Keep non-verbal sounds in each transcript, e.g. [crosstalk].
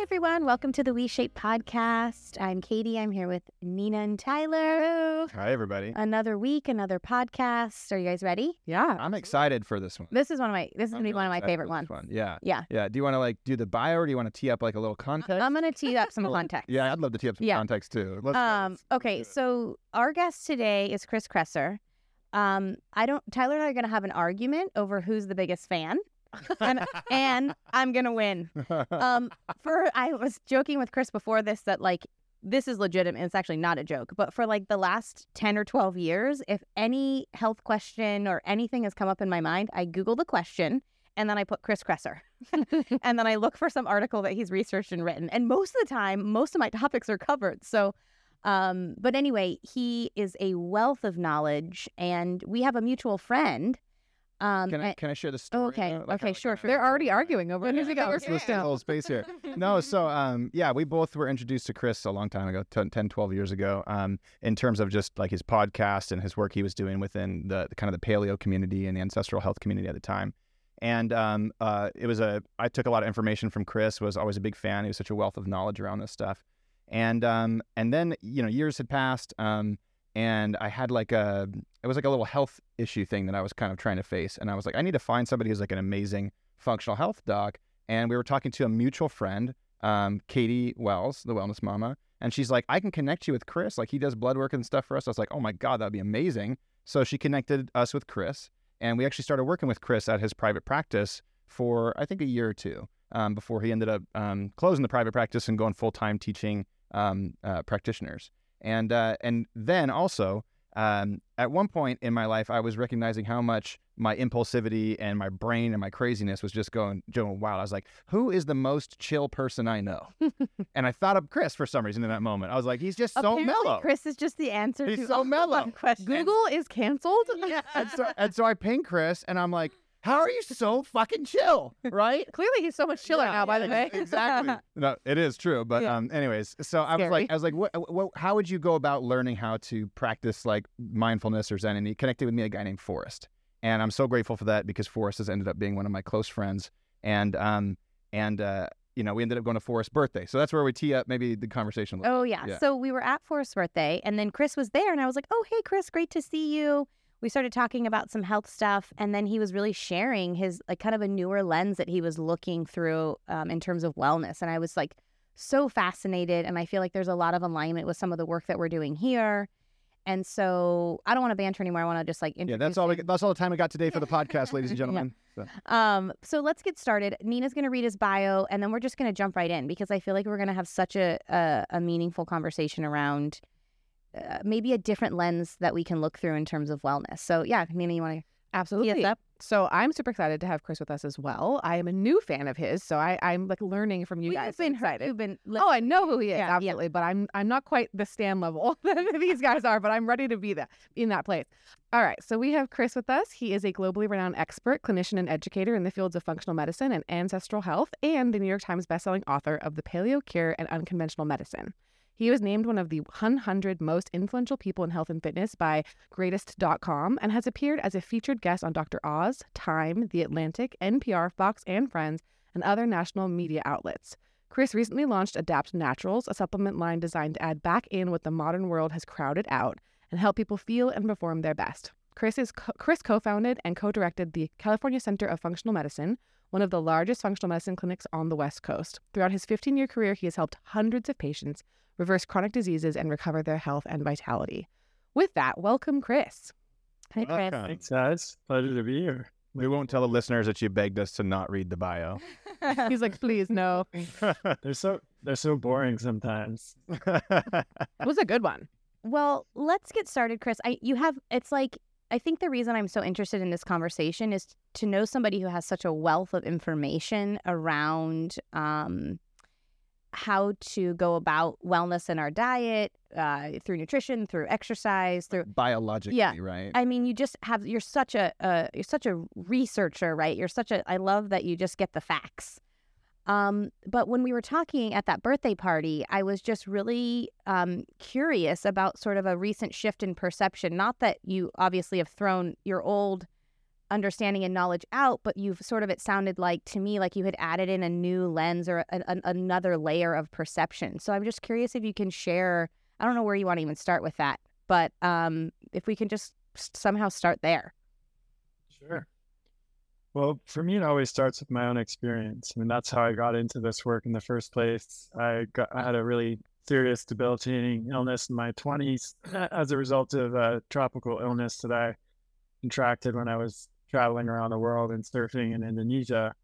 Hi, everyone. Welcome to the WeShape podcast. I'm Katie. I'm here with Nina and Tyler. Hi, everybody. Another week, another podcast. Are you guys ready? Yeah. I'm excited for this one. This is one of my. This is gonna be one of my favorite ones. one. Yeah. Yeah. Yeah. Do you want to like do the bio or do you want to tee up like a little context? I'm gonna tee up some [laughs] context. yeah, I'd love to tee up some Yeah. context too. Let's. Um. Let's Okay. do it. So our guest today is Chris Kresser. Um. I don't. Tyler and I are gonna have an argument over who's the biggest fan, and and I'm gonna win. um for i was joking with chris before this that like this is legitimate it's actually not a joke but for like the last 10 or 12 years if any health question or anything has come up in my mind i google the question and then i put chris kresser. [laughs] And then i look for some article that he's researched and written. And most of the time most of my topics are covered. So um but anyway he is a wealth of knowledge and we have a mutual friend um can I and- can I share the story? okay. Like, okay, I- sure, like, sure. They're already arguing over it. Yeah, Who's yeah, got yeah, yeah. whole space here. [laughs] No, so um, yeah, we both were introduced to Chris a long time ago, 10, 10 12 years ago, um, in terms of just like his podcast and his work he was doing within the, the kind of the paleo community and the ancestral health community at the time. And um, uh, it was a, I took a lot of information from Chris, was always a big fan. He was such a wealth of knowledge around this stuff. And um, and then, you know, years had passed. Um, and I had like a it was like a little health issue thing that I was kind of trying to face, and I was like, I need to find somebody who's like an amazing functional health doc. And we were talking to a mutual friend, um, Katie Wells, the wellness mama, and she's like, I can connect you with Chris. Like he does blood work and stuff for us. I was like, oh my god, that'd be amazing. So she connected us with Chris, and we actually started working with Chris at his private practice for I think a year or two um, before he ended up um, closing the private practice and going full time teaching um, uh, practitioners. And uh, and then also um, at one point in my life, I was recognizing how much my impulsivity and my brain and my craziness was just going going wild. I was like, who is the most chill person I know? [laughs] and I thought of Chris for some reason in that moment. I was like, he's just so Apparently, mellow. Chris is just the answer He's to so all mellow. questions. Google is canceled? and so and so I ping Chris, and I'm like, how are you so fucking chill, right? [laughs] Clearly, he's so much chiller Yeah, now, by the way. [laughs] exactly. no, it is true. But Yeah. um, anyways, so I was like, I was like, what, what, how would you go about learning how to practice like mindfulness or Zen? And he connected with me a guy named Forrest, and I'm so grateful for that because Forrest has ended up being one of my close friends, and um, and uh, you know, we ended up going to Forrest's birthday, so that's where we tee up maybe the conversation. Oh yeah. Yeah. So we were at Forrest's birthday, and then Chris was there, and I was like, "Oh hey, Chris, great to see you." We started talking about some health stuff, and then he was really sharing his like kind of a newer lens that he was looking through um, in terms of wellness, and I was like so fascinated, and I feel like there's a lot of alignment with some of the work that we're doing here. And so I don't want to banter anymore. I want to just like Yeah, that's all. We, that's all the time we got today for the [laughs] podcast, ladies and Yeah. gentlemen. So, Um, so let's get started. Nina's going to read his bio, and then we're just going to jump right in because I feel like we're going to have such a, a a meaningful conversation around uh, maybe a different lens that we can look through in terms of wellness. So yeah, Nina, you want to Absolutely. up? So I'm super excited to have Chris with us as well. I am a new fan of his, so I, I'm like learning from you Well, guys. Been excited. You've been. Oh, I know who he is, Yeah, yeah. absolutely, but I'm I'm not quite the stand level [laughs] that these guys are, but I'm ready to be that in that place. All right, so we have Chris with us. He is a globally renowned expert, clinician, and educator in the fields of functional medicine and ancestral health, and the New York Times bestselling author of The Paleo Cure and Unconventional Medicine. He was named one of the 100 most influential people in health and fitness by Greatist.com and has appeared as a featured guest on Dr. Oz, Time, The Atlantic, NPR, Fox and Friends, and other national media outlets. Chris recently launched Adapt Naturals, a supplement line designed to add back in what the modern world has crowded out and help people feel and perform their best. Chris is co- Chris co-founded and co-directed the California Center of Functional Medicine, one of the largest functional medicine clinics on the West Coast. Throughout his 15-year career, he has helped hundreds of patients reverse chronic diseases and recover their health and vitality. With that, welcome Chris. Hi, Chris. welcome. Thanks, guys. Pleasure to be here. we won't tell the listeners that you begged us to not read the bio. [laughs] He's like, "Please no." [laughs] They're so they're so boring sometimes. [laughs] It was a good one. Well, let's get started, Chris. I you have it's like I think the reason I'm so interested in this conversation is to know somebody who has such a wealth of information around um, how to go about wellness in our diet, uh, through nutrition, through exercise, through Biologically, Yeah. right? I mean, you just have you're such a uh, you're such a researcher, right? You're such a I love that you just get the facts. Um, but when we were talking at that birthday party, I was just really um, curious about sort of a recent shift in perception. Not that you obviously have thrown your old understanding and knowledge out, but you've sort of, it sounded like to me like you had added in a new lens or a, a, another layer of perception. So I'm just curious if you can share, I don't know where you want to even start with that, but um, if we can just somehow start there. Sure. Well, for me, it always starts with my own experience. I mean, that's how I got into this work in the first place. I got, I had a really serious debilitating illness in my 20s [clears throat] as a result of a tropical illness that I contracted when I was traveling around the world and surfing in Indonesia.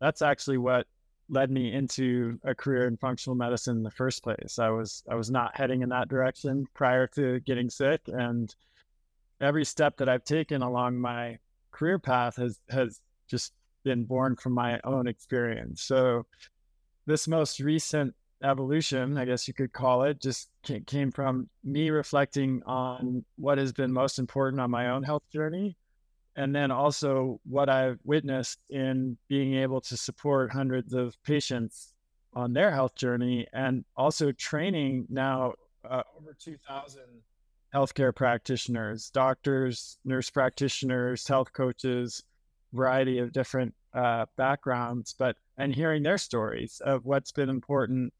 That's actually what led me into a career in functional medicine in the first place. I was I was not heading in that direction prior to getting sick and every step that I've taken along my career path has has just been born from my own experience. So this most recent evolution, I guess you could call it, just came from me reflecting on what has been most important on my own health journey. And then also what I've witnessed in being able to support hundreds of patients on their health journey and also training now uh, over 2,000 healthcare practitioners, doctors, nurse practitioners, health coaches, variety of different uh, backgrounds, but and hearing their stories of what's been important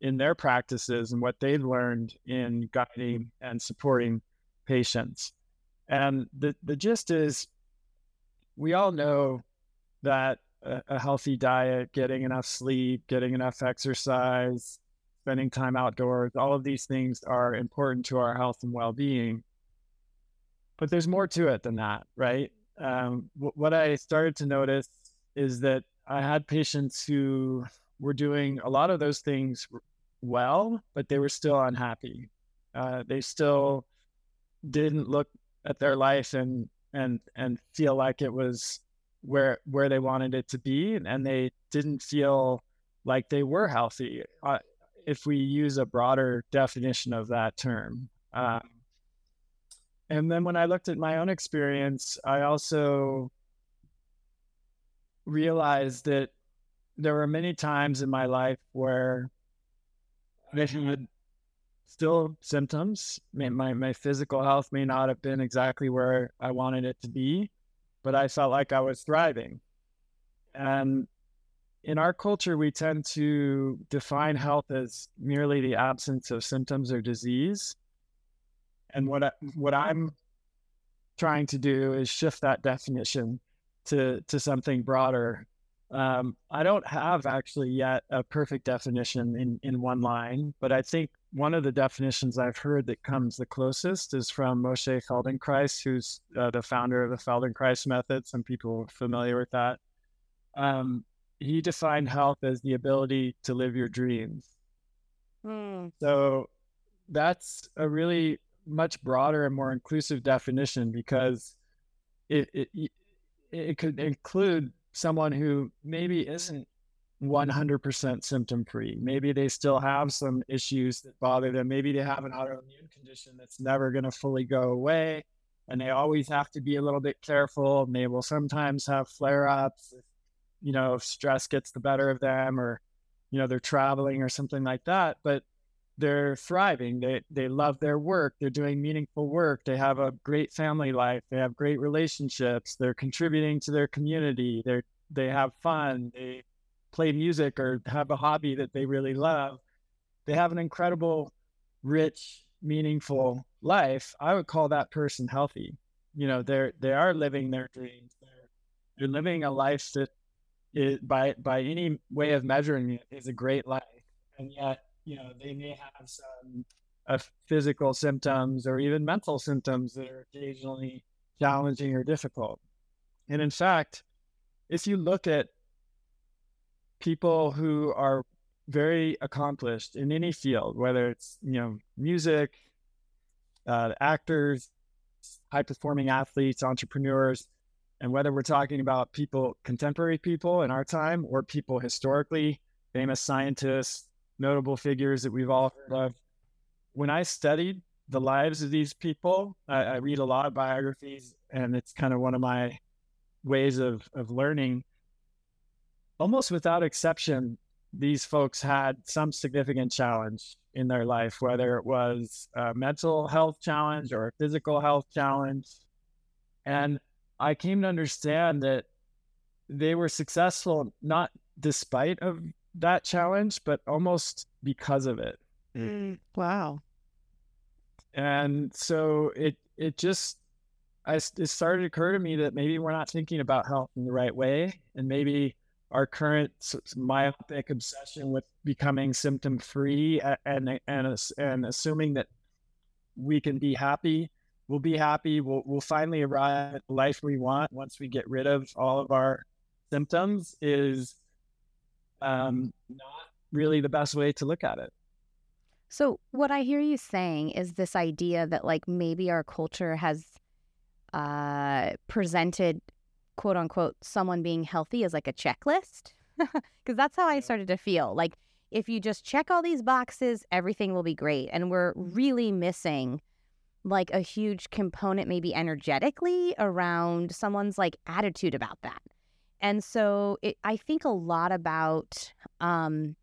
in their practices and what they've learned in guiding and supporting patients. And the, the gist is we all know that a, a healthy diet, getting enough sleep, getting enough exercise, spending time outdoors, all of these things are important to our health and well being. But there's more to it than that, right? Um, w- what I started to notice is that I had patients who were doing a lot of those things well, but they were still unhappy. Uh, they still didn't look at their life and and and feel like it was where where they wanted it to be, and they didn't feel like they were healthy. Uh, if we use a broader definition of that term. Um, and then when I looked at my own experience, I also realized that there were many times in my life where I had still symptoms. My, my, my physical health may not have been exactly where I wanted it to be, but I felt like I was thriving. And in our culture, we tend to define health as merely the absence of symptoms or disease. And what I, what I'm trying to do is shift that definition to to something broader um, I don't have actually yet a perfect definition in, in one line, but I think one of the definitions I've heard that comes the closest is from Moshe Feldenkrais, who's uh, the founder of the Feldenkrais method. Some people are familiar with that. Um, he defined health as the ability to live your dreams. Mm. So that's a really much broader and more inclusive definition because it, it, it could include someone who maybe isn't 100% symptom free. Maybe they still have some issues that bother them. Maybe they have an autoimmune condition that's never going to fully go away. And they always have to be a little bit careful. And they will sometimes have flare ups, you know, if stress gets the better of them or, you know, they're traveling or something like that. But they're thriving. They they love their work. They're doing meaningful work. They have a great family life. They have great relationships. They're contributing to their community. They they have fun. They play music or have a hobby that they really love. They have an incredible, rich, meaningful life. I would call that person healthy. You know, they're they are living their dreams. They're they're living a life that is by by any way of measuring it is a great life. And yet you know, they may have some uh, physical symptoms or even mental symptoms that are occasionally challenging or difficult. And in fact, if you look at people who are very accomplished in any field, whether it's you know music, uh, actors, high performing athletes, entrepreneurs, and whether we're talking about people, contemporary people in our time, or people historically famous scientists, notable figures that we've all heard of. When I studied the lives of these people, I, I read a lot of biographies, and it's kind of one of my ways of of learning. Almost without exception, these folks had some significant challenge in their life, whether it was a mental health challenge or a physical health challenge. And I came to understand that they were successful not despite of that challenge, but almost because of it. Mm, wow. And so it it just I it started to occur to me that maybe we're not thinking about health in the right way, and maybe our current myopic obsession with becoming symptom free and and and assuming that we can be happy, we'll be happy, we'll we'll finally arrive at the life we want once we get rid of all of our symptoms is um, not really the best way to look at it. So, what I hear you saying is this idea that, like, maybe our culture has uh, presented, quote unquote, someone being healthy as like a checklist. [laughs] Because that's how I started to feel. Like, if you just check all these boxes, everything will be great. And we're really missing like a huge component, maybe energetically, around someone's like attitude about that. And so it, I think a lot about um,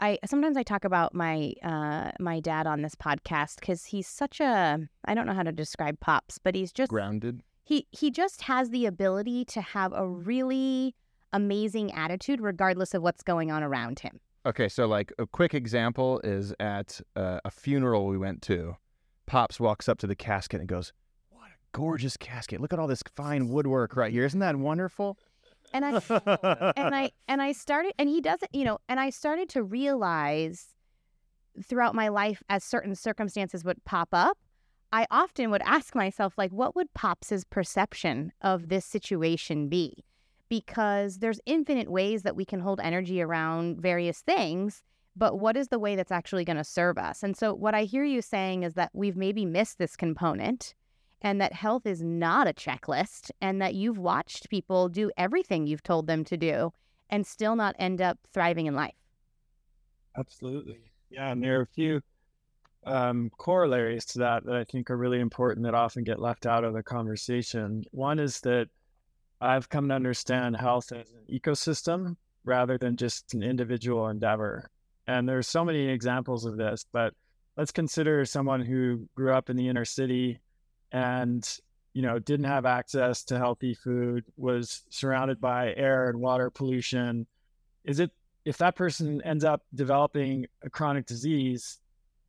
I sometimes I talk about my uh, my dad on this podcast because he's such a I don't know how to describe pops, but he's just grounded. He he just has the ability to have a really amazing attitude regardless of what's going on around him. Okay, so like a quick example is at uh, a funeral we went to. Pops walks up to the casket and goes, "What a gorgeous casket! Look at all this fine woodwork right here. Isn't that wonderful?" And I [laughs] and I and I started and he doesn't, you know, and I started to realize throughout my life as certain circumstances would pop up, I often would ask myself like what would Pops's perception of this situation be? Because there's infinite ways that we can hold energy around various things, but what is the way that's actually going to serve us? And so what I hear you saying is that we've maybe missed this component and that health is not a checklist and that you've watched people do everything you've told them to do and still not end up thriving in life. Absolutely. Yeah. And there are a few um, corollaries to that that I think are really important that often get left out of the conversation. One is that I've come to understand health as an ecosystem rather than just an individual endeavor. And there's so many examples of this, but let's consider someone who grew up in the inner city and you know didn't have access to healthy food was surrounded by air and water pollution. Is it if that person ends up developing a chronic disease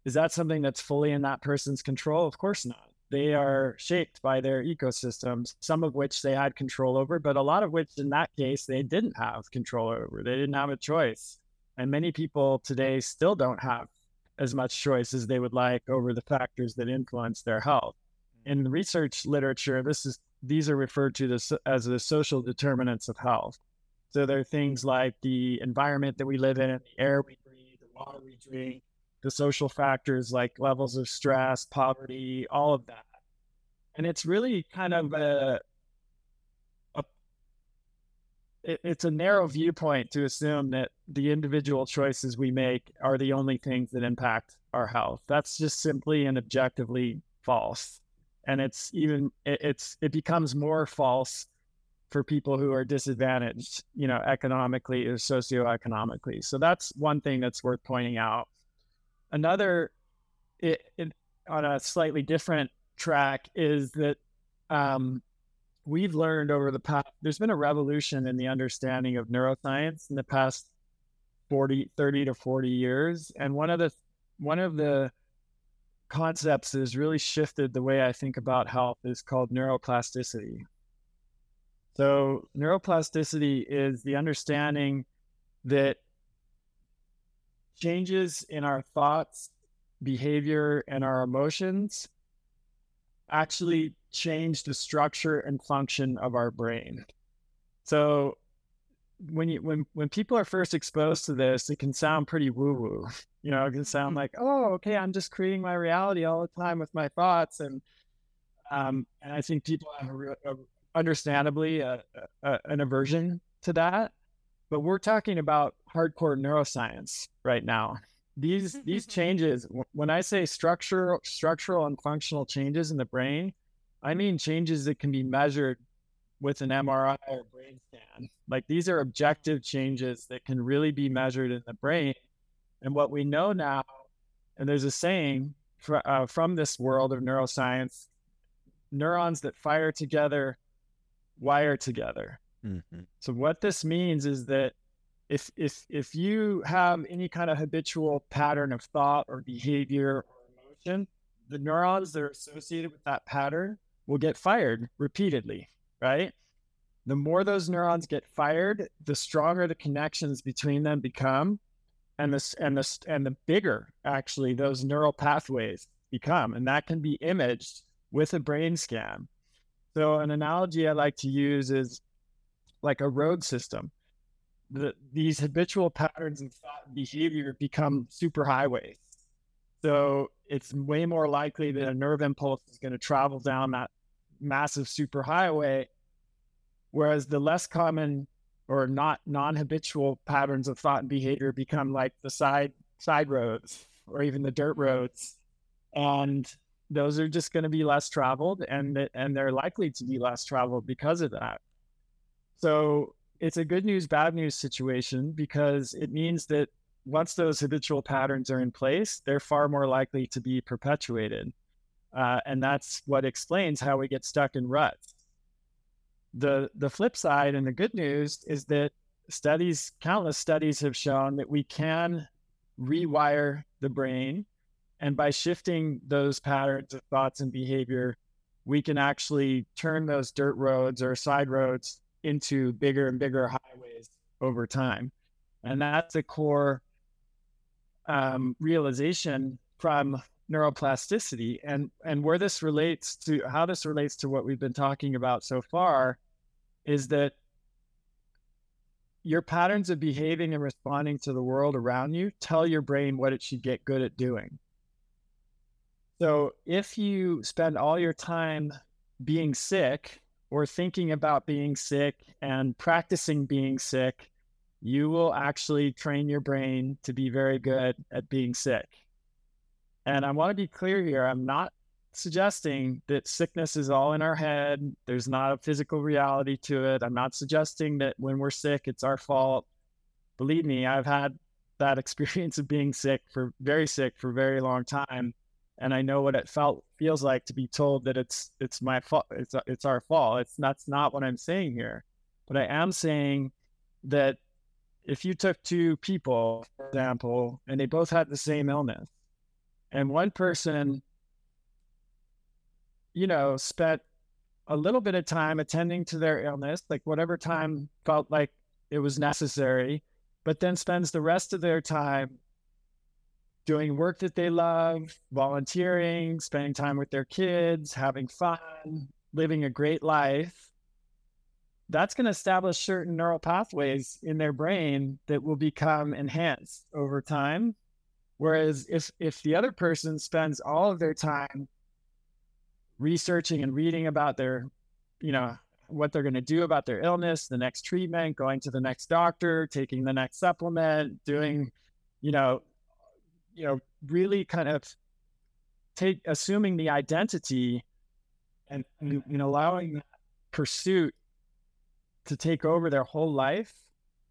is that something that's fully in that person's control? Of course not. They are shaped by their ecosystems some of which they had control over but a lot of which in that case they didn't have control over. They didn't have a choice. And many people today still don't have as much choice as they would like over the factors that influence their health in the research literature, this is these are referred to this as the social determinants of health. So there are things like the environment that we live in, the air we breathe, the water we drink, the social factors like levels of stress, poverty, all of that. And it's really kind of a, a it, it's a narrow viewpoint to assume that the individual choices we make are the only things that impact our health. That's just simply and objectively false and it's even it, it's it becomes more false for people who are disadvantaged, you know, economically or socioeconomically. So that's one thing that's worth pointing out. Another, it, it, on a slightly different track, is that um, we've learned over the past, there's been a revolution in the understanding of neuroscience in the past 40, 30 to 40 years. And one of the, one of the concepts has really shifted the way I think about health is called neuroplasticity. So, neuroplasticity is the understanding that changes in our thoughts, behavior, and our emotions actually change the structure and function of our brain. So, when you when when people are first exposed to this, it can sound pretty woo woo. [laughs] You know, it can sound mm-hmm. like, oh, okay, I'm just creating my reality all the time with my thoughts, and um, and I think people have a, a understandably a, a, an aversion to that. But we're talking about hardcore neuroscience right now. These [laughs] these changes, when I say structural structural and functional changes in the brain, I mean changes that can be measured with an MRI or brain scan. Like these are objective changes that can really be measured in the brain. And what we know now, and there's a saying fr- uh, from this world of neuroscience neurons that fire together wire together. Mm-hmm. So what this means is that if if if you have any kind of habitual pattern of thought or behavior or emotion, the neurons that are associated with that pattern will get fired repeatedly, right? The more those neurons get fired, the stronger the connections between them become, and this and this and the bigger actually those neural pathways become, and that can be imaged with a brain scan. So an analogy I like to use is like a road system. The, these habitual patterns of thought and behavior become superhighways. So it's way more likely that a nerve impulse is going to travel down that massive superhighway, whereas the less common or not non-habitual patterns of thought and behavior become like the side side roads or even the dirt roads, and those are just going to be less traveled, and and they're likely to be less traveled because of that. So it's a good news, bad news situation because it means that once those habitual patterns are in place, they're far more likely to be perpetuated. Uh, and that's what explains how we get stuck in ruts. The, the flip side and the good news is that studies, countless studies have shown that we can rewire the brain. And by shifting those patterns of thoughts and behavior, we can actually turn those dirt roads or side roads into bigger and bigger highways over time. And that's a core um, realization from neuroplasticity and and where this relates to how this relates to what we've been talking about so far is that your patterns of behaving and responding to the world around you tell your brain what it should get good at doing so if you spend all your time being sick or thinking about being sick and practicing being sick you will actually train your brain to be very good at being sick. And I want to be clear here I'm not suggesting that sickness is all in our head, there's not a physical reality to it. I'm not suggesting that when we're sick, it's our fault. Believe me, I've had that [laughs] experience of being sick for very sick for a very long time and I know what it felt feels like to be told that it's it's my fault it's it's our fault it's that's not what I'm saying here but I am saying that if you took two people, for example, and they both had the same illness, and one person, you know, spent a little bit of time attending to their illness, like whatever time felt like it was necessary, but then spends the rest of their time doing work that they love, volunteering, spending time with their kids, having fun, living a great life that's going to establish certain neural pathways in their brain that will become enhanced over time. Whereas if if the other person spends all of their time researching and reading about their, you know, what they're going to do about their illness, the next treatment, going to the next doctor, taking the next supplement, doing, you know, you know, really kind of take assuming the identity and you know allowing pursuit to take over their whole life,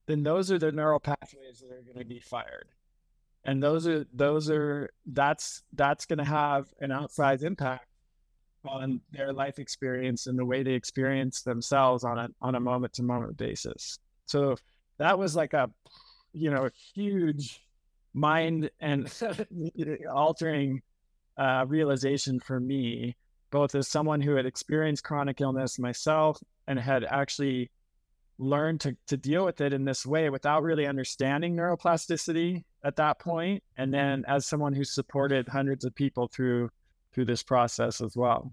then those are the neural pathways that are going to be fired. And those are those are that's that's going to have an outsized impact on their life experience and the way they experience themselves on a on a moment to moment basis. So that was like a you know huge mind and [laughs] altering uh, realization for me, both as someone who had experienced chronic illness myself and had actually learned to, to deal with it in this way without really understanding neuroplasticity at that point and then as someone who supported hundreds of people through through this process as well.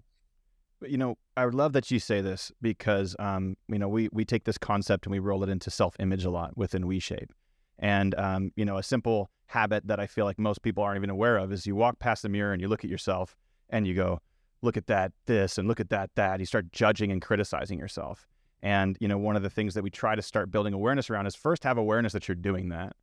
You know i would love that you say this because um, you know we we take this concept and we roll it into self-image a lot within WeShape. And um, you know a simple habit that i feel like most people aren't even aware of is you walk past the mirror and you look at yourself and you go look at that this and look at that that. You start judging and criticizing yourself and, you know, one of the things that we try to start building awareness around is first have awareness that you're doing that.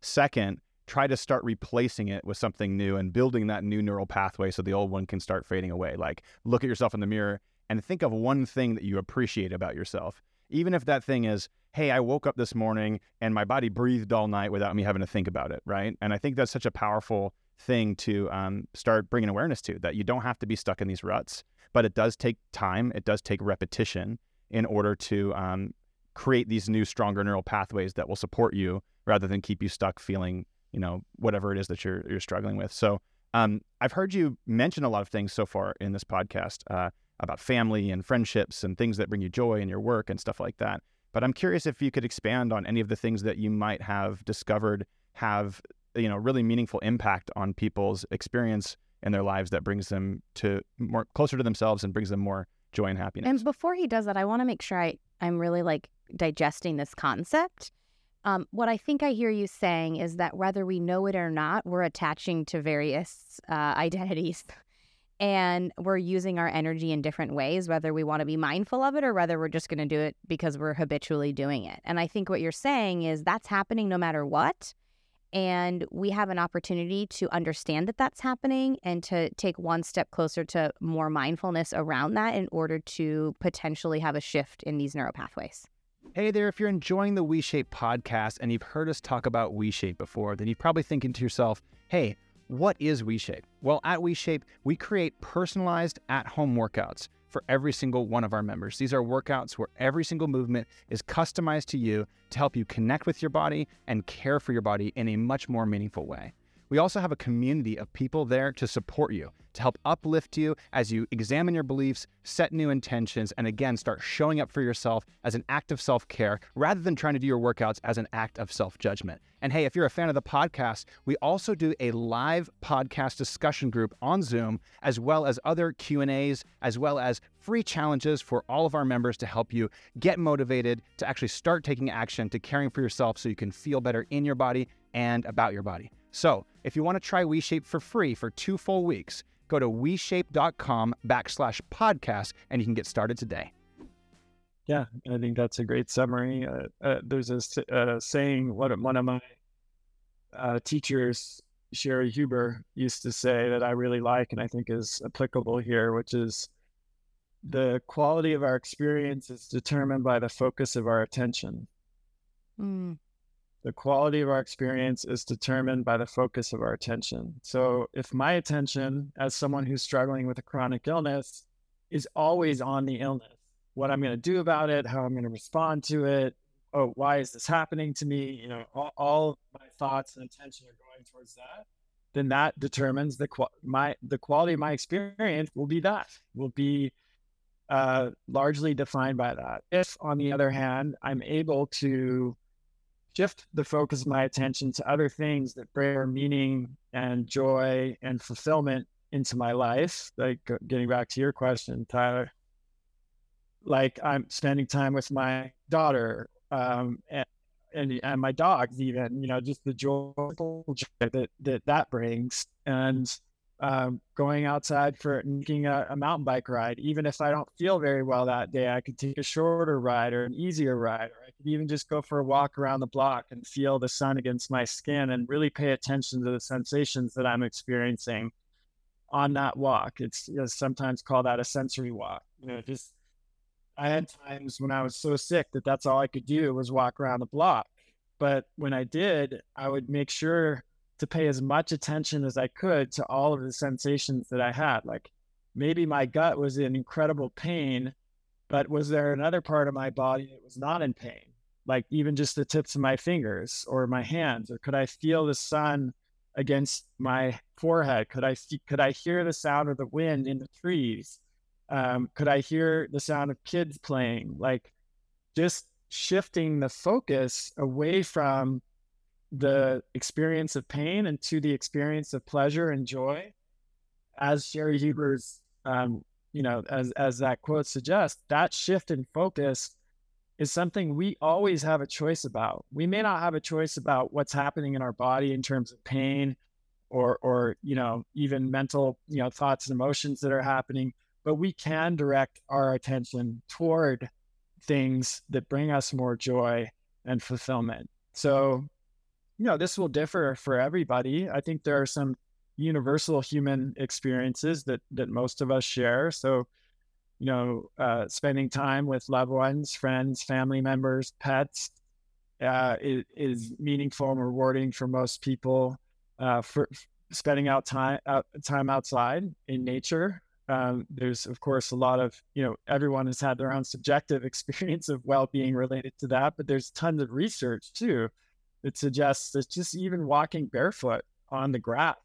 Second, try to start replacing it with something new and building that new neural pathway so the old one can start fading away. Like look at yourself in the mirror and think of one thing that you appreciate about yourself. Even if that thing is, hey, I woke up this morning and my body breathed all night without me having to think about it, right? And I think that's such a powerful thing to um, start bringing awareness to that you don't have to be stuck in these ruts, but it does take time, it does take repetition in order to um, create these new, stronger neural pathways that will support you rather than keep you stuck feeling, you know, whatever it is that you're you're struggling with. So um, I've heard you mention a lot of things so far in this podcast uh, about family and friendships and things that bring you joy in your work and stuff like that. But I'm curious if you could expand on any of the things that you might have discovered have you know really meaningful impact on people's experience in their lives that brings them to more closer to themselves and brings them more joy and happiness. And before he does that, I want to make sure I, I'm really like digesting this concept. Um, what I think I hear you saying is that whether we know it or not, we're attaching to various uh, identities [laughs] and we're using our energy in different ways, whether we want to be mindful of it or whether we're just going to do it because we're habitually doing it. And I think what you're saying is that's happening no matter what. And we have an opportunity to understand that that's happening and to take one step closer to more mindfulness around that in order to potentially have a shift in these neuropathways. Hey there, if you're enjoying the WeShape podcast and you've heard us talk about WeShape before, then you're probably thinking to yourself, hey, what is WeShape? Well, at WeShape, we create personalized at home workouts for every single one of our members. These are workouts where every single movement is customized to you to help you connect with your body and care for your body in a much more meaningful way. We also have a community of people there to support you, to help uplift you as you examine your beliefs, set new intentions, and again, start showing up for yourself as an act of self care rather than trying to do your workouts as an act of self judgment. And hey, if you're a fan of the podcast, we also do a live podcast discussion group on Zoom, as well as other Q&As, as well as free challenges for all of our members to help you get motivated to actually start taking action to caring for yourself so you can feel better in your body and about your body. So, if you want to try WeShape for free for two full weeks, go to WeShape.com backslash podcast and you can get started today. Yeah, I think that's a great summary. Uh, uh, there's a uh, saying, what one of my uh, teachers, Cheri Huber, used to say that I really like and I think is applicable here, which is the quality of our experience is determined by the focus of our attention. Mm the quality of our experience is determined by the focus of our attention. So, if my attention, as someone who's struggling with a chronic illness, is always on the illness, what I'm going to do about it, how I'm going to respond to it, oh, why is this happening to me? You know, all, all my thoughts and attention are going towards that. Then that determines the my the quality of my experience will be that will be uh, largely defined by that. If, on the other hand, I'm able to shift the focus of my attention to other things that bring meaning and joy and fulfillment into my life. Like uh, getting back to your question, Tyler, like I'm spending time with my daughter um, and, and, and my dogs, even you know, just the joy that that that brings, and um, going outside for making a, a, mountain bike ride. Even if I don't feel very well that day, I could take a shorter ride or an easier ride, or I could even just go for a walk around the block and feel the sun against my skin and really pay attention to the sensations that I'm experiencing on that walk. It's you know, sometimes called that a sensory walk. You know, just I had times when I was so sick that that's all I could do was walk around the block. But when I did, I would make sure to pay as much attention as I could to all of the sensations that I had. Like maybe my gut was in incredible pain, but was there another part of my body that was not in pain? Like even just the tips of my fingers or my hands, or could I feel the sun against my forehead? Could I could I hear the sound of the wind in the trees? Um, could I hear the sound of kids playing? Like just shifting the focus away from the experience of pain and to the experience of pleasure and joy. As Cheri Huber's, um, you know, as as that quote suggests, that shift in focus is something we always have a choice about. We may not have a choice about what's happening in our body in terms of pain or or you know even mental you know thoughts and emotions that are happening but we can direct our attention toward things that bring us more joy and fulfillment so you know, this will differ for everybody. I think there are some universal human experiences that that most of us share. So, you know, uh, spending time with loved ones, friends, family members, pets uh, is, is, meaningful and rewarding for most people. Uh, for spending out time out, time outside in nature Um, there's, of course, a lot of, you know, everyone has had their own subjective [laughs] experience of well being related to that, but there's tons of research too that suggests that just even walking barefoot on the grass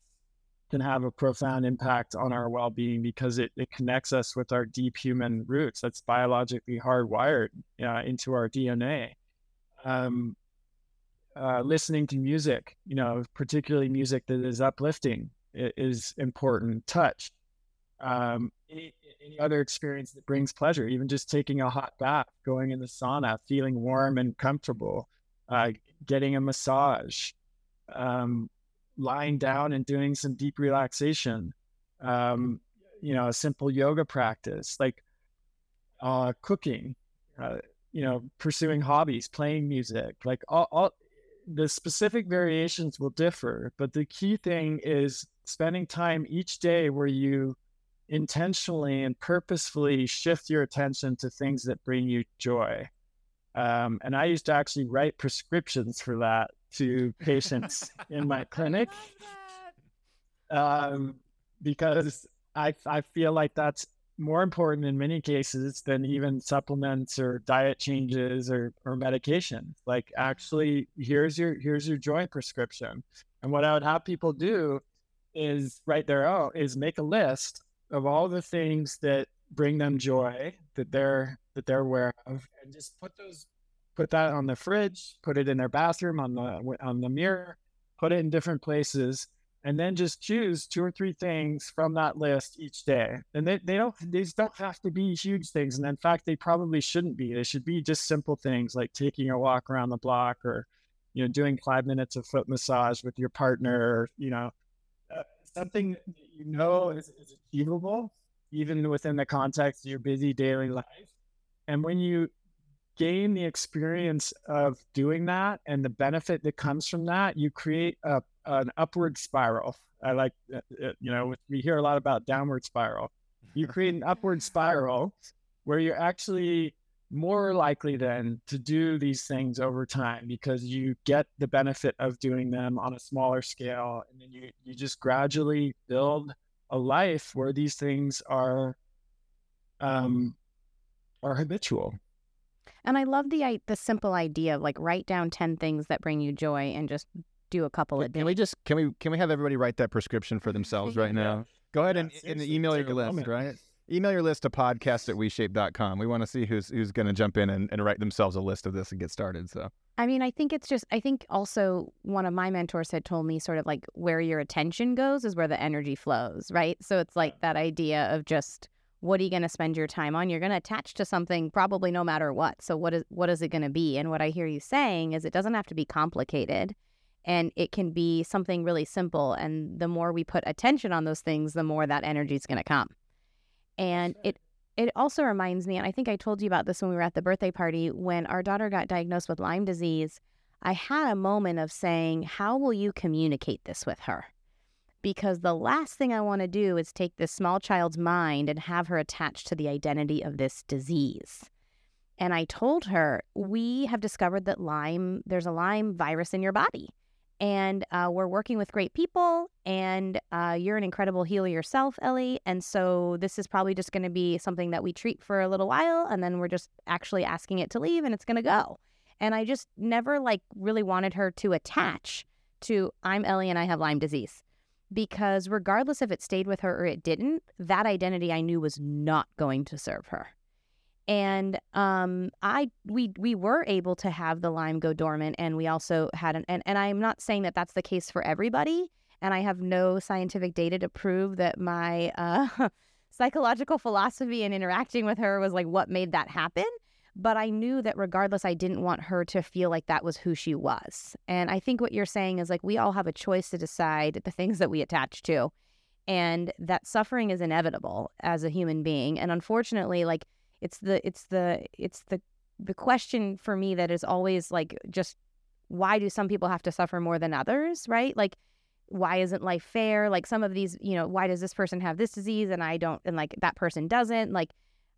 can have a profound impact on our well being because it, it connects us with our deep human roots. That's biologically hardwired uh, into our DNA. Um, uh, listening to music, you know, particularly music that is uplifting, is important. Touch, um, any, any, other experience that brings pleasure, even just taking a hot bath, going in the sauna, feeling warm and comfortable, uh, getting a massage, um, lying down and doing some deep relaxation, um, you know, a simple yoga practice, like uh, cooking, uh, you know, pursuing hobbies, playing music, like all, all the specific variations will differ, but the key thing is spending time each day where you intentionally and purposefully shift your attention to things that bring you joy. Um, and I used to actually write prescriptions for that to patients in my [laughs] clinic um, because I, I feel like that's more important in many cases than even supplements or diet changes or, or medication. Like actually, here's your here's your joint prescription. And what I would have people do is write their own is make a list of all the things that bring them joy that they're that they're aware of and just put those put that on the fridge, put it in their bathroom on the on the mirror, put it in different places and then just choose two or three things from that list each day. And they, they don't these don't have to be huge things. And in fact, they probably shouldn't be. They should be just simple things like taking a walk around the block or, you know, doing five minutes of foot massage with your partner, or, you know, uh, something that you know is, is achievable, even within the context of your busy daily life. And when you gain the experience of doing that and the benefit that comes from that, you create a, an upward spiral. I like, uh, uh, you know, we hear a lot about downward spiral. You [laughs] create an upward spiral where you're actually more likely then to do these things over time because you get the benefit of doing them on a smaller scale. And then you, you just gradually build a life where these things are um, are habitual. And I love the the simple idea of like write down 10 things that bring you joy and just do a couple can, a. Can we just can we can we have everybody write that prescription for themselves right now? Go ahead and, and email your list, moment. right? Email your list to podcast at weshape.com. We want to see who's who's going to jump in and, and write themselves a list of this and get started. So, I mean, I think it's just, I think also one of my mentors had told me sort of like where your attention goes is where the energy flows, right? So it's like that idea of just what are you going to spend your time on? You're going to attach to something probably no matter what. So what is what is it going to be? And what I hear you saying is it doesn't have to be complicated and it can be something really simple and the more we put attention on those things, the more that energy is going to come. And it it also reminds me and I think I told you about this when we were at the birthday party when our daughter got diagnosed with Lyme disease. I had a moment of saying, "How will you communicate this with her?" Because the last thing I want to do is take this small child's mind and have her attached to the identity of this disease. And I told her, we have discovered that Lyme, there's a Lyme virus in your body. And uh, we're working with great people, and uh, you're an incredible healer yourself, Ellie. And so this is probably just going to be something that we treat for a little while, and then we're just actually asking it to leave, and it's going to go. And I just never like really wanted her to attach to I'm Ellie and I have Lyme disease because regardless if it stayed with her or it didn't, that identity I knew was not going to serve her. And um, I we we were able to have the Lyme go dormant, and we also had an and, and I'm not saying that that's the case for everybody, and I have no scientific data to prove that my uh, [laughs] psychological philosophy and interacting with her was like what made that happen. But I knew that regardless, I didn't want her to feel like that was who she was. And I think what you're saying is like we all have a choice to decide the things that we attach to, and that suffering is inevitable as a human being. And unfortunately, like it's the it's the it's the the question for me that is always like just why do some people have to suffer more than others, right? Like why isn't life fair? Like some of these, you know, why does this person have this disease and I don't and like that person doesn't? Like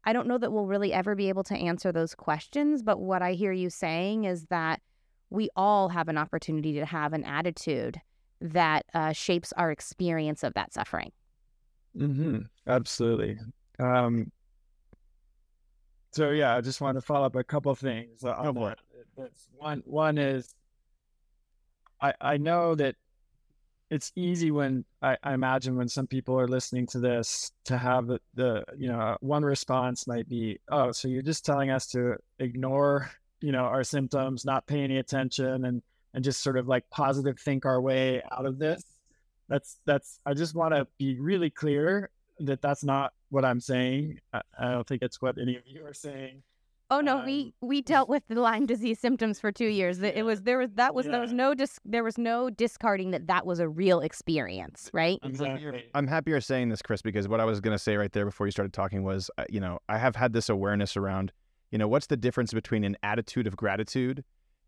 I don't know that we'll really ever be able to answer those questions, but what I hear you saying is that we all have an opportunity to have an attitude that uh, shapes our experience of that suffering. Mm-hmm. Absolutely. Um, so yeah, I just want to follow up a couple things. On for that. That's one. One is, I I know that it's easy when I, I imagine when some people are listening to this to have the, the you know uh, one response might be oh so you're just telling us to ignore you know our symptoms not pay any attention and and just sort of like positive think our way out of this? That's that's i just want to be really clear that that's not what i'm saying. I, I don't think it's what any of you are saying Oh no, Um, we we dealt with the Lyme disease symptoms for two years. That It was there was that was there was no dis, there was no discarding that that was a real experience, right? exactly I'm happy you're saying this, Chris, because what I was going to say right there before you started talking was, uh, you know, I have had this awareness around, you know, what's the difference between an attitude of gratitude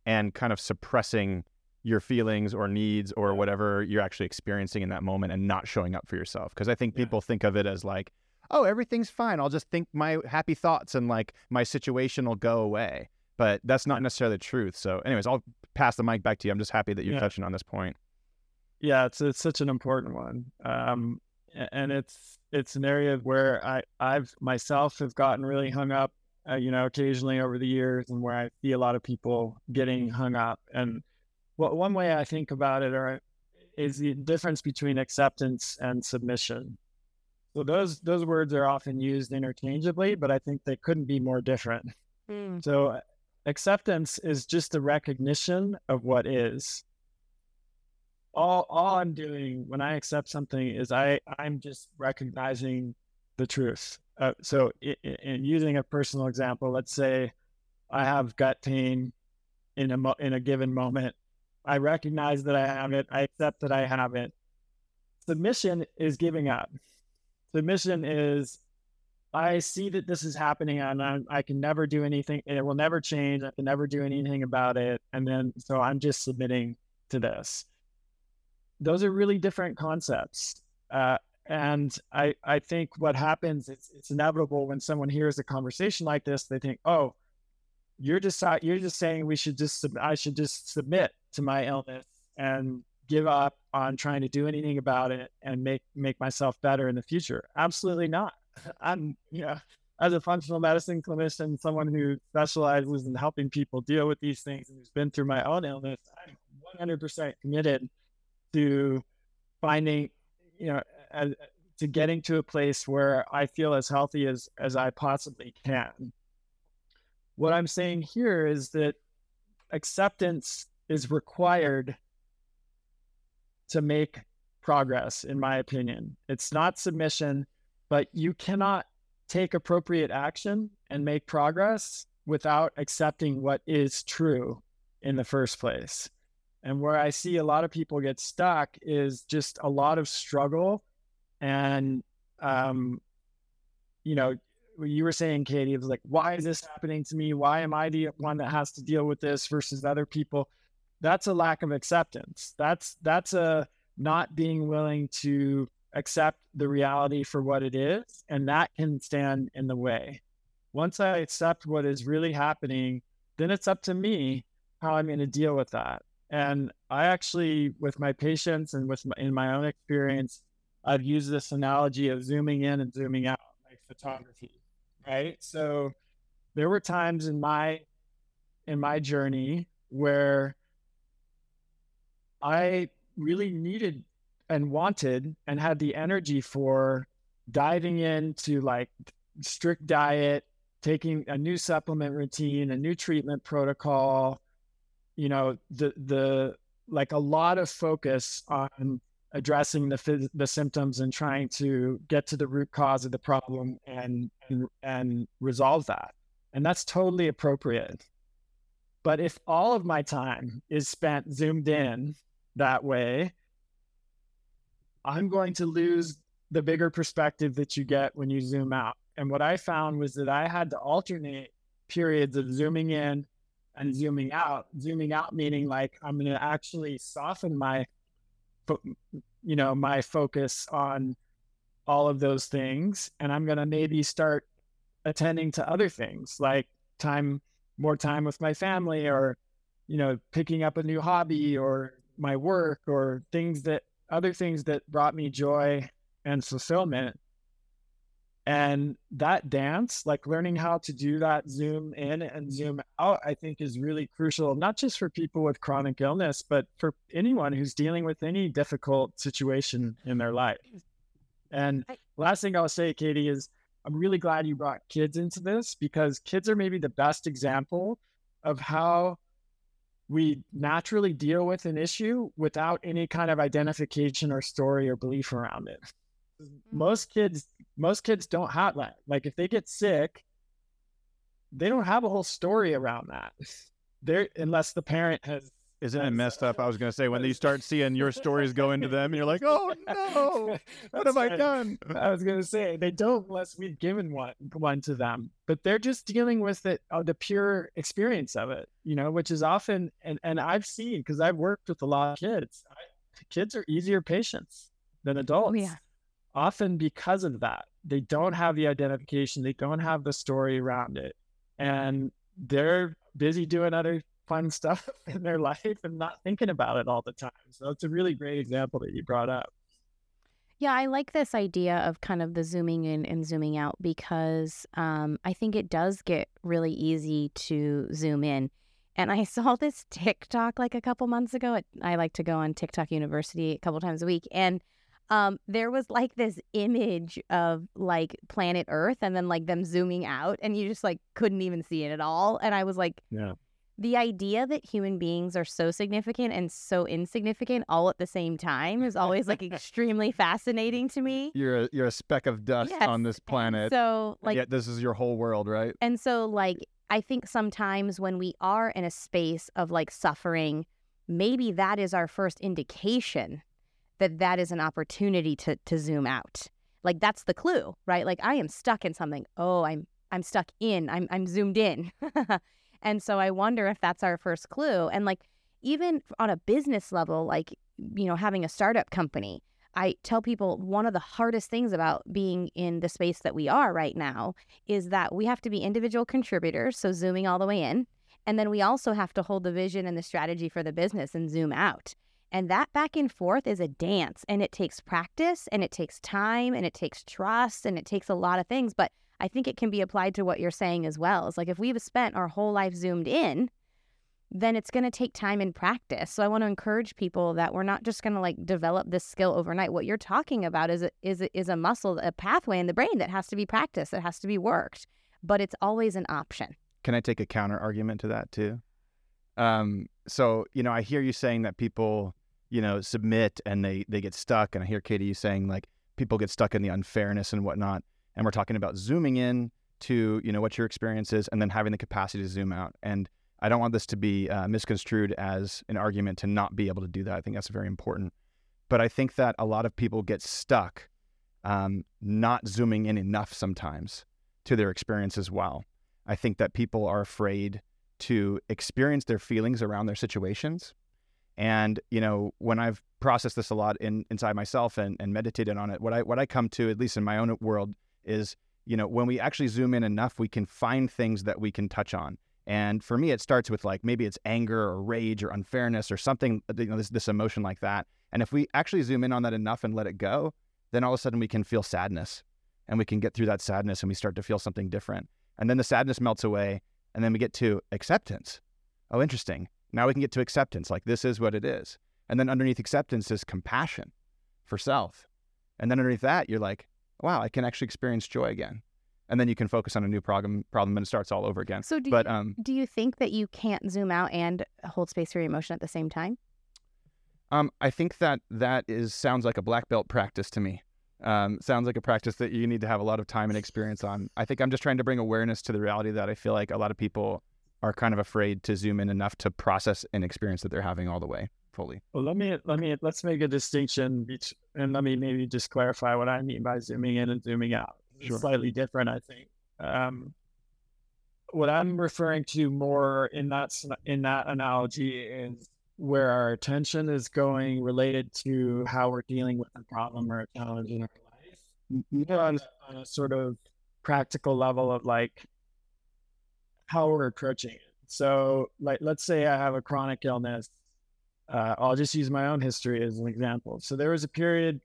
and kind of suppressing your feelings or needs or whatever you're actually experiencing in that moment and not showing up for yourself. Because I think Yeah. people think of it as like, oh, everything's fine. I'll just think my happy thoughts and like my situation will go away. But that's not necessarily the truth. So, anyways, I'll pass the mic back to you. I'm just happy that you're Yeah. touching on this point. yeah it's it's such an important one um and it's it's an area where i i've myself have gotten really hung up uh, you know occasionally over the years and where i see a lot of people getting hung up and what one way i think about it or is the difference between acceptance and submission so those those words are often used interchangeably but i think they couldn't be more different so uh, acceptance is just a recognition of what is. All all I'm doing when I accept something is I I'm just recognizing the truth. Uh, so in using a personal example, let's say I have gut pain in a mo- in a given moment. I recognize that I have it. I accept that I have it. Submission is giving up. Submission is I see that this is happening and I, I can never do anything. It will never change. I can never do anything about it. And then, so I'm just submitting to this. Those are really different concepts. Uh, and I, I think what happens, it's, it's inevitable when someone hears a conversation like this, they think, oh, you're just, you're just saying we should just, sub- I should just submit to my illness and give up on trying to do anything about it and make, make myself better in the future. Absolutely not. [laughs] I'm, you know, as a functional medicine clinician, someone who specializes in helping people deal with these things and who's been through my own illness, I'm 100% committed to finding, you know, to getting to a place where I feel as healthy as as I possibly can. What I'm saying here is that acceptance is required to make progress, in my opinion. It's not submission but you cannot take appropriate action and make progress without accepting what is true in the first place. And where I see a lot of people get stuck is just a lot of struggle. And, um, you know, you were saying, Katie, it was like, why is this happening to me? Why am I the one that has to deal with this versus other people? That's a lack of acceptance. That's that's a not being willing to accept the reality for what it is, and that can stand in the way. Once I accept what is really happening, then it's up to me how I'm going to deal with that. And I actually, with my patients and with my, in my own experience, I've used this analogy of zooming in and zooming out, like photography, right? So there were times in my in my journey where I really needed and wanted and had the energy for diving into like strict diet, taking a new supplement routine, a new treatment protocol, you know, the the like a lot of focus on addressing the the symptoms and trying to get to the root cause of the problem and and and resolve that. And that's totally appropriate. But if all of my time is spent zoomed in that way, I'm going to lose the bigger perspective that you get when you zoom out. And what I found was that I had to alternate periods of zooming in and zooming out. Zooming out meaning like I'm going to actually soften my, you know, my focus on all of those things, and I'm going to maybe start attending to other things like time, more time with my family, or you know, picking up a new hobby, or my work, or things that other things that brought me joy and fulfillment. And that dance, like learning how to do that zoom in and zoom out, I think is really crucial, not just for people with chronic illness, but for anyone who's dealing with any difficult situation in their life. And last thing I'll say, Katie, is I'm really glad you brought kids into this because kids are maybe the best example of how we naturally deal with an issue without any kind of identification or story or belief around it. Mm-hmm. Most kids, most kids don't have that. Like if they get sick, they don't have a whole story around that. There, unless the parent has isn't it messed up? I was going to say when you start seeing your stories go into them, and you're like, "Oh [laughs] no, what have I done?" I was going to say they don't unless we've given one one to them, but they're just dealing with it, uh, the pure experience of it, you know, which is often and and I've seen because I've worked with a lot of kids. I, kids are easier patients than oh, adults. Oh, yeah. Often because of that, they don't have the identification, they don't have the story around it, and they're busy doing other fun stuff [laughs] in their life and not thinking about it all the time. So it's a really great example that you brought up. Yeah, I like this idea of kind of the zooming in and zooming out because um, I think it does get really easy to zoom in. And I [laughs] saw this TikTok like a couple months ago. I like to go on TikTok University a couple times a week. And um, there was like this image of like planet Earth and then like them zooming out and you just like couldn't even see it at all. And I was like, yeah the idea that human beings are so significant and so insignificant all at the same time is always like [laughs] extremely fascinating to me. You're a, you're a speck of dust yes. on this planet. so like yet this is your whole world, right? And so like I think sometimes when we are in a space of like suffering, maybe that is our first indication that that is an opportunity to to zoom out. Like that's the clue, right? Like I am stuck in something. Oh, I'm I'm stuck in. I'm I'm zoomed in. [laughs] And so I wonder if that's our first clue. And like, even on a business level, like, you know, having a startup company, I tell people one of the hardest things about being in the space that we are right now is that we have to be individual contributors. So, zooming all the way in. And then we also have to hold the vision and the strategy for the business and zoom out. And that back and forth is a dance and it takes practice and it takes time and it takes trust and it takes a lot of things. But I think it can be applied to what you're saying as well. It's like if we've spent our whole life zoomed in, then it's going to take time and practice. So I want to encourage people that we're not just going to like develop this skill overnight. What you're talking about is a, is a, is a muscle, a pathway in the brain that has to be practiced, that has to be worked, but it's always an option. Can I take a counter argument to that too? Um, so you know, I hear you saying that people, you know, submit and they they get stuck, and I hear Katie you saying like people get stuck in the unfairness and whatnot and we're talking about zooming in to you know what your experience is and then having the capacity to zoom out. And i don't want this to be uh, misconstrued as an argument to not be able to do that. I think that's very important. But i think that a lot of people get stuck um, not zooming in enough sometimes to their experience as well. I think that people are afraid to experience their feelings around their situations. And you know when i've processed this a lot in, inside myself and, and meditated on it what i what i come to at least in my own world is you know when we actually zoom in enough we can find things that we can touch on. And for me it starts with like maybe it's anger or rage or unfairness or something uh, you know this, this emotion like that. And if we actually zoom in on that enough and let it go then all of a sudden we can feel sadness and we can get through that sadness and we start to feel something different. And then the sadness melts away and then we get to acceptance. Oh interesting. Now we can get to acceptance like this is what it is. And then underneath acceptance is compassion for self. And then underneath that you're like wow, I can actually experience joy again. And then you can focus on a new problem problem and it starts all over again. So do but, you, um, do you think that you can't zoom out and hold space for your emotion at the same time? Um, I think that that is sounds like a black belt practice to me. Um, sounds like a practice that you need to have a lot of time and experience on. I think I'm just trying to bring awareness to the reality that I feel like a lot of people are kind of afraid to zoom in enough to process an experience that they're having all the way fully. Well, let me let me let's make a distinction, between, and let me maybe just clarify what I mean by zooming in and zooming out. Sure. It's slightly different, I think. Um, what I'm referring to more in that in that analogy is where our attention is going related to how we're dealing with a problem or a challenge in our life, mm-hmm. on, on a sort of practical level of like how we're approaching it. So, like, let's say I have a chronic illness uh, I'll just use my own history as an example. So there was a period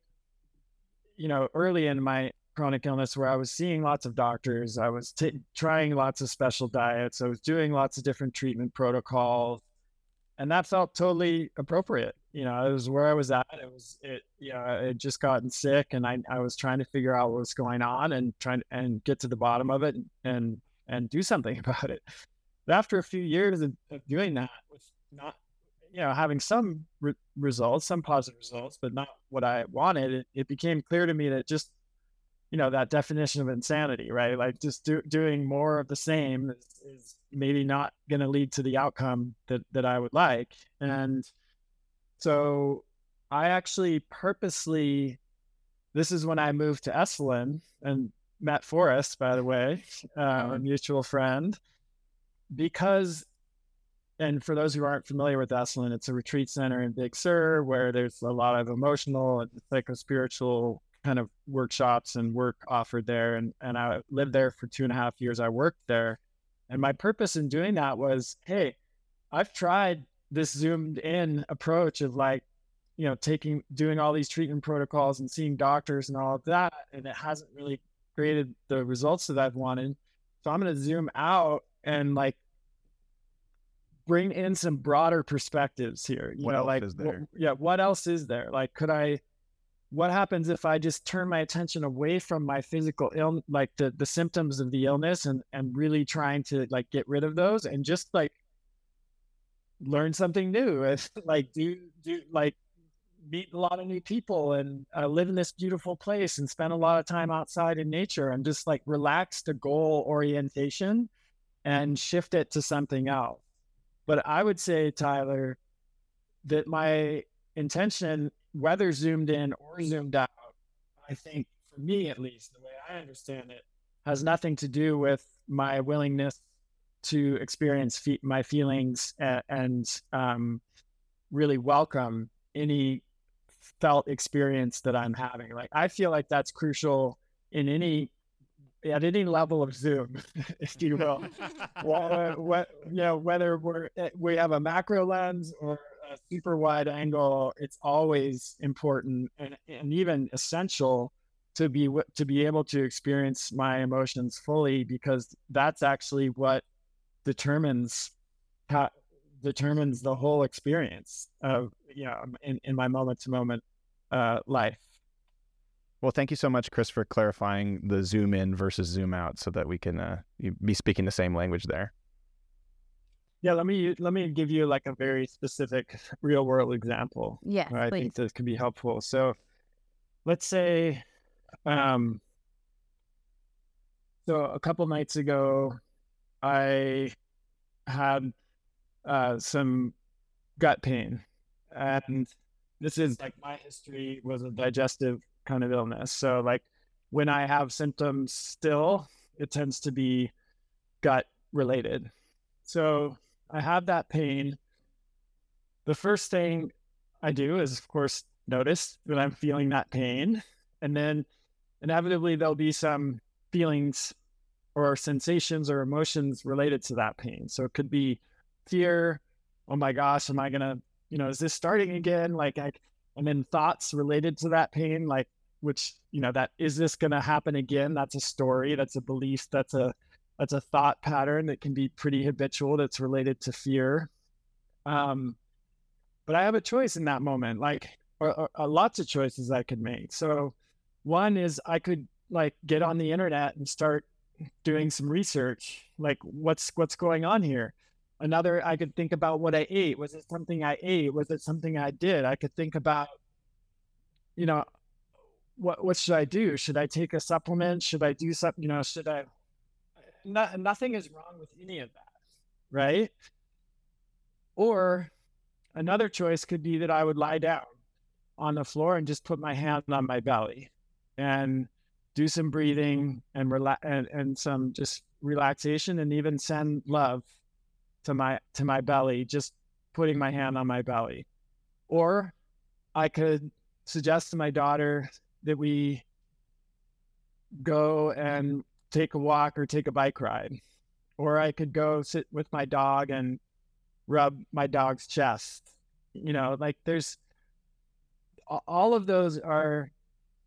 you know, early in my chronic illness where I was seeing lots of doctors, I was t- trying lots of special diets, I was doing lots of different treatment protocols, and that felt totally appropriate. You know, it was where I was at. It was it. You know, I had just gotten sick, and I I was trying to figure out what was going on and trying to, and get to the bottom of it and and, do something [laughs] about it. But after a few years of, of doing that, with not you know having some re- results, some positive results, but not what I wanted, it, it became clear to me that just you know that definition of insanity right? Like just do, doing more of the same is, is maybe not going to lead to the outcome that that i would like. And so i actually purposely this is when i moved to esalen and met forrest by the way uh, a mutual friend because and for those who aren't familiar with Esalen, it's a retreat center in Big Sur where there's a lot of emotional and psycho-spiritual kind of workshops and work offered there. And, and I lived there for two and a half years. I worked there. And my purpose in doing that was hey, I've tried this zoomed in approach of like, you know, taking, doing all these treatment protocols and seeing doctors and all of that. And it hasn't really created the results that I've wanted. So I'm going to zoom out and like bring in some broader perspectives here. You what know, else like, is there? yeah, what else is there? Like, could I, what happens if I just turn my attention away from my physical ill, like the the symptoms of the illness, and and really trying to like get rid of those, and just like learn something new, and [laughs] like do do like meet a lot of new people, and uh, live in this beautiful place, and spend a lot of time outside in nature, and just like relax the goal orientation, and shift it to something else. But I would say, Tyler, that my intention whether zoomed in or zoomed out, I think for me at least, the way I understand it, has nothing to do with my willingness to experience fe- my feelings and, and um, really welcome any felt experience that I'm having. Like I feel like that's crucial in any at any level of Zoom, [laughs] if you will. well, [laughs] what, you know, whether we're eh, we have a macro lens or a super wide angle, it's always important and, and even essential to be to be able to experience my emotions fully because that's actually what determines how determines the whole experience of you know in, in my moment to moment uh, life. Well, thank you so much, Chris, for clarifying the zoom in versus zoom out, so that we can uh, be speaking the same language there. Yeah, let me let me give you like a very specific [laughs] real world example. Yes, I please. think this could be helpful. So, let's say, um, so a couple nights ago, I had uh, some gut pain, and this is like my history was a digestive kind of illness. So, like when I have symptoms, still it tends to be gut related. So I have that pain. The first thing I do is, of course, notice that I'm feeling that pain. And then inevitably, there'll be some feelings or sensations or emotions related to that pain. So it could be fear. Oh my gosh, am I going to, you know, is this starting again? Like, I, and then thoughts related to that pain, like, which, you know, that is this going to happen again? That's a story. That's a belief. That's a, that's a thought pattern that can be pretty habitual that's related to fear um, but i have a choice in that moment like or, or, or lots of choices i could make so one is i could like get on the internet and start doing some research like what's what's going on here another i could think about what i ate was it something i ate was it something i did i could think about you know what what should i do? Should i take a supplement? Should i do something you know should i no, nothing is wrong with any of that, right? Or another choice could be that I would lie down on the floor and just put my hand on my belly and do some breathing and relax and, and some just relaxation and even send love to my to my belly just putting my hand on my belly. Or i could suggest to my daughter that we go and take a walk or take a bike ride. Or I could go sit with my dog and rub my dog's chest. You know, like there's all of those are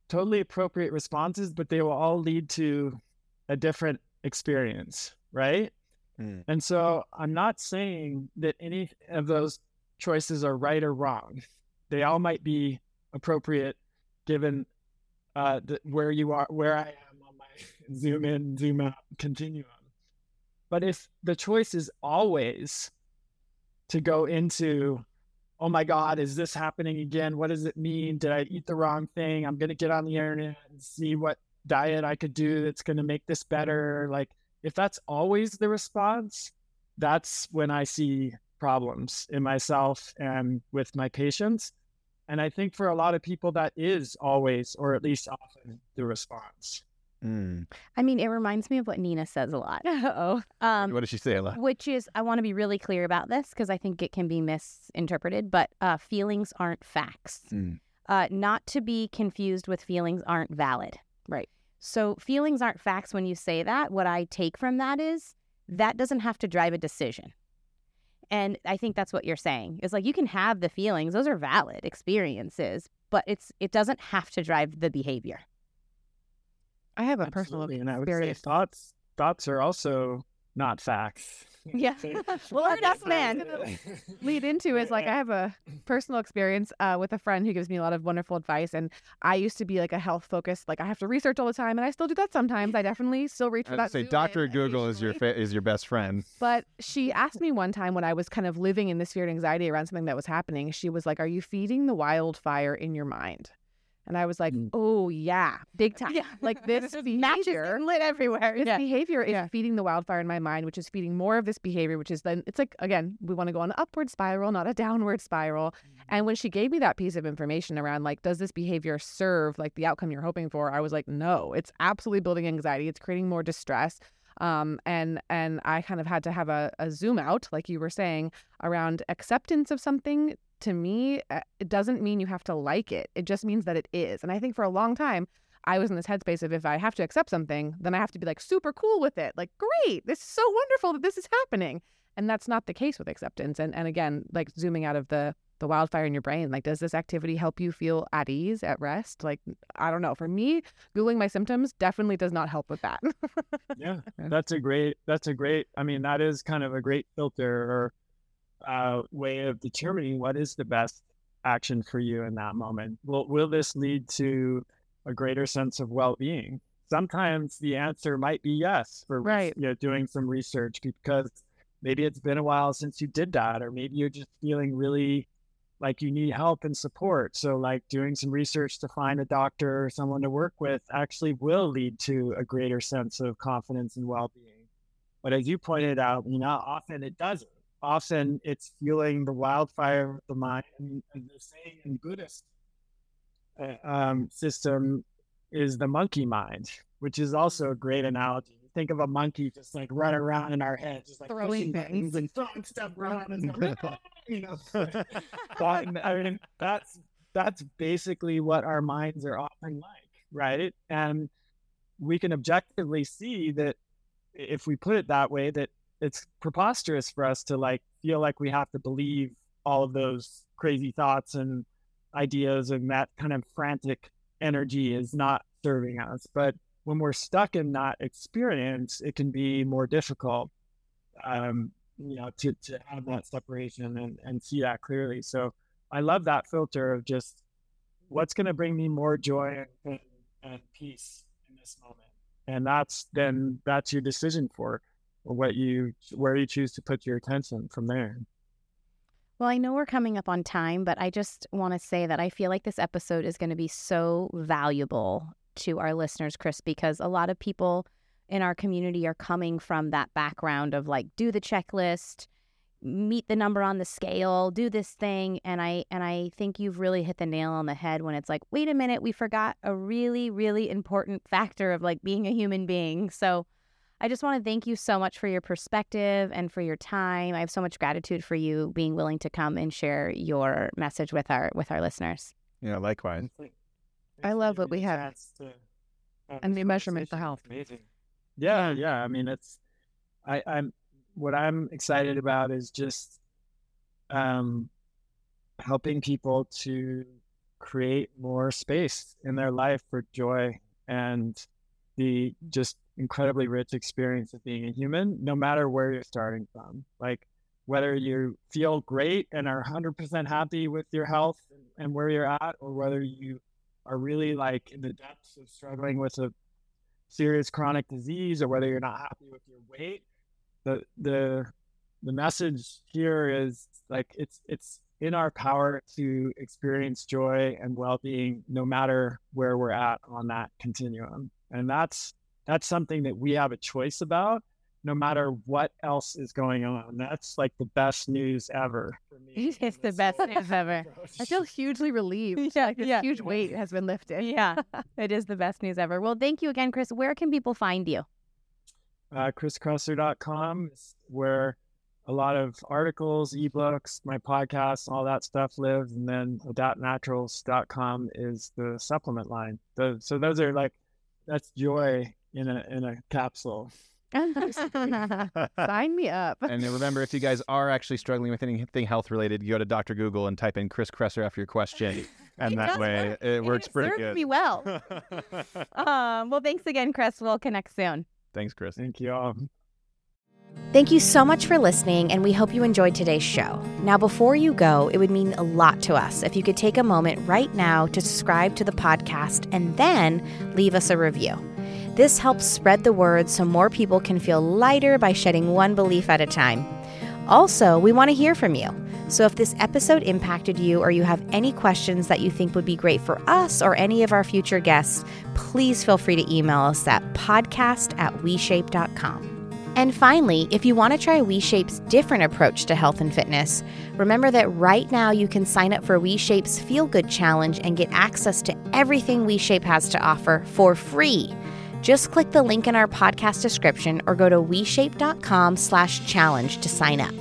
totally appropriate responses, but they will all lead to a different experience, right? Mm. And so I'm not saying that any of those choices are right or wrong. They all might be appropriate given uh, the, where you are, where I am on my [laughs] zoom in, zoom out continuum. But if the choice is always to go into, oh my God, is this happening again? What does it mean? Did I eat the wrong thing? I'm going to get on the internet and see what diet I could do that's going to make this better. Like, if that's always the response, that's when I see problems in myself and with my patients. And I think for a lot of people, that is always, or at least often, the response. Mm. I mean, it reminds me of what Nina says a lot. [laughs] oh. Um, What did she say, Ella? which is I want to be really clear about this because I think it can be misinterpreted. But uh, feelings aren't facts. Mm. Uh, not to be confused with feelings aren't valid. Right. So feelings aren't facts. When you say that, what I take from that is that doesn't have to drive a decision. And I think that's what you're saying. It's like you can have the feelings; those are valid experiences, but it's it doesn't have to drive the behavior. I have a personal Absolutely. and I would say experience. thoughts thoughts are also not facts. Yeah. [laughs] well, Well, that's that's what I man. gonna lead into is like I have a personal experience uh, with a friend who gives me a lot of wonderful advice, and I used to be like a health focused, like I have to research all the time, and I still do that sometimes. I definitely still reach for would that. say Doctor Google is your fa- is your best friend. But she asked me one time when I was kind of living in this fear and anxiety around something that was happening. She was like, "Are you feeding the wildfire in your mind?" And I was like, Mm. "Oh yeah, big time." Yeah. Like [laughs] this behavior. lit everywhere. This Yeah. behavior is Yeah. feeding the wildfire in my mind, which is feeding more of this behavior, which is then it's like again, we want to go on an upward spiral, not a downward spiral. And when she gave me that piece of information around like, does this behavior serve like the outcome you're hoping for? I was like, no, it's absolutely building anxiety. It's creating more distress. Um, and and I kind of had to have a, a zoom out, like you were saying, around acceptance of something. To me, uh, it doesn't mean you have to like it. It just means that it is. And I think for a long time, I was in this headspace of if I have to accept something, then I have to be like super cool with it. Like, great, this is so wonderful that this is happening. And that's not the case with acceptance. And and again, like zooming out of the the wildfire in your brain, like does this activity help you feel at ease, at rest? Like, I don't know. For me, googling my symptoms definitely does not help with that. yeah, Yeah. [laughs] that's a great. That's a great. I mean, that is kind of a great filter or uh, way of determining what is the best action for you in that moment. Will Will this lead to a greater sense of well being? Sometimes the answer might be yes for Right. you know doing some research because maybe it's been a while since you did that, or maybe you're just feeling really like you need help and support. So, like doing some research to find a doctor or someone to work with actually will lead to a greater sense of confidence and well being. But as you pointed out, you know, often it doesn't. Often it's fueling the wildfire of the mind. And, and the saying in Buddhist uh, um, system is the monkey mind, which is also a great analogy. Think of a monkey just like running around in our head, just like Throwing things. and throwing stuff around and [laughs] going, "Ah," you know. I mean, that's that's basically what our minds are often like, right? And we can objectively see that if we put it that way, that it's preposterous for us to like feel like we have to believe all of those crazy thoughts and ideas and that kind of frantic energy is not serving us. But when we're stuck in that experience, it can be more difficult, um, you know, to, to have that separation and, and see that clearly. So I love that filter of just what's going to bring me more joy and, and peace in this moment. And that's then that's your decision for what you where you choose to put your attention from there. Well, I know we're coming up on time, but I just want to say that I feel like this episode is going to be so valuable to our listeners, Chris, because a lot of people in our community are coming from that background of like, do the checklist, meet the number on the scale, do this thing. And I and I think you've really hit the nail on the head when it's like, wait a minute, we forgot a really, really important factor of like being a human being. So I just want to thank you so much for your perspective and for your time. I have so much gratitude for you being willing to come and share your message with our with our listeners. Yeah, likewise. I love what we have. And the measurement, the health. Amazing. Yeah, yeah. I mean, it's I, I'm what I'm excited about is just um helping people to create more space in their life for joy and the just incredibly rich experience of being a human, no matter where you're starting from. Like whether you feel great and are 100% happy with your health and where you're at, or whether you are really like in the depths of struggling with a serious chronic disease, or whether you're not happy with your weight. The the the message here is like it's it's in our power to experience joy and well-being no matter where we're at on that continuum and that's that's something that we have a choice about no matter what else is going on that's like the best news ever for me It's the best news ever. [laughs] I feel hugely relieved. [laughs] Yeah, like this yeah. huge weight has been lifted. Yeah, [laughs] it is the best news ever. Well, thank you again, Chris. Where can people find you? uh, chriskresser.com is where a lot of articles, ebooks, my podcasts, all that stuff live. And then adaptnaturals.com is the supplement line. The, so those are like, that's joy in a, in a capsule. [laughs] Sign me up. [laughs] And remember, if you guys are actually struggling with anything health related, you go to Dr. Google and type in Chris Kresser after your question. [laughs] And It that way work. it works it pretty good. me well. um, well, thanks again, Chris. We'll connect soon. Thanks, Chris. Thank you all. Thank you so much for listening, and we hope you enjoyed today's show. Now, before you go, it would mean a lot to us if you could take a moment right now to subscribe to the podcast and then leave us a review. This helps spread the word so more people can feel lighter by shedding one belief at a time. Also, we want to hear from you. So if this episode impacted you or you have any questions that you think would be great for us or any of our future guests, please feel free to email us at podcast at weshape.com. And finally, if you want to try WeShape's different approach to health and fitness, remember that right now you can sign up for WeShape's Feel Good Challenge and get access to everything WeShape has to offer for free. Just click the link in our podcast description or go to WeShape.com slash challenge to sign up.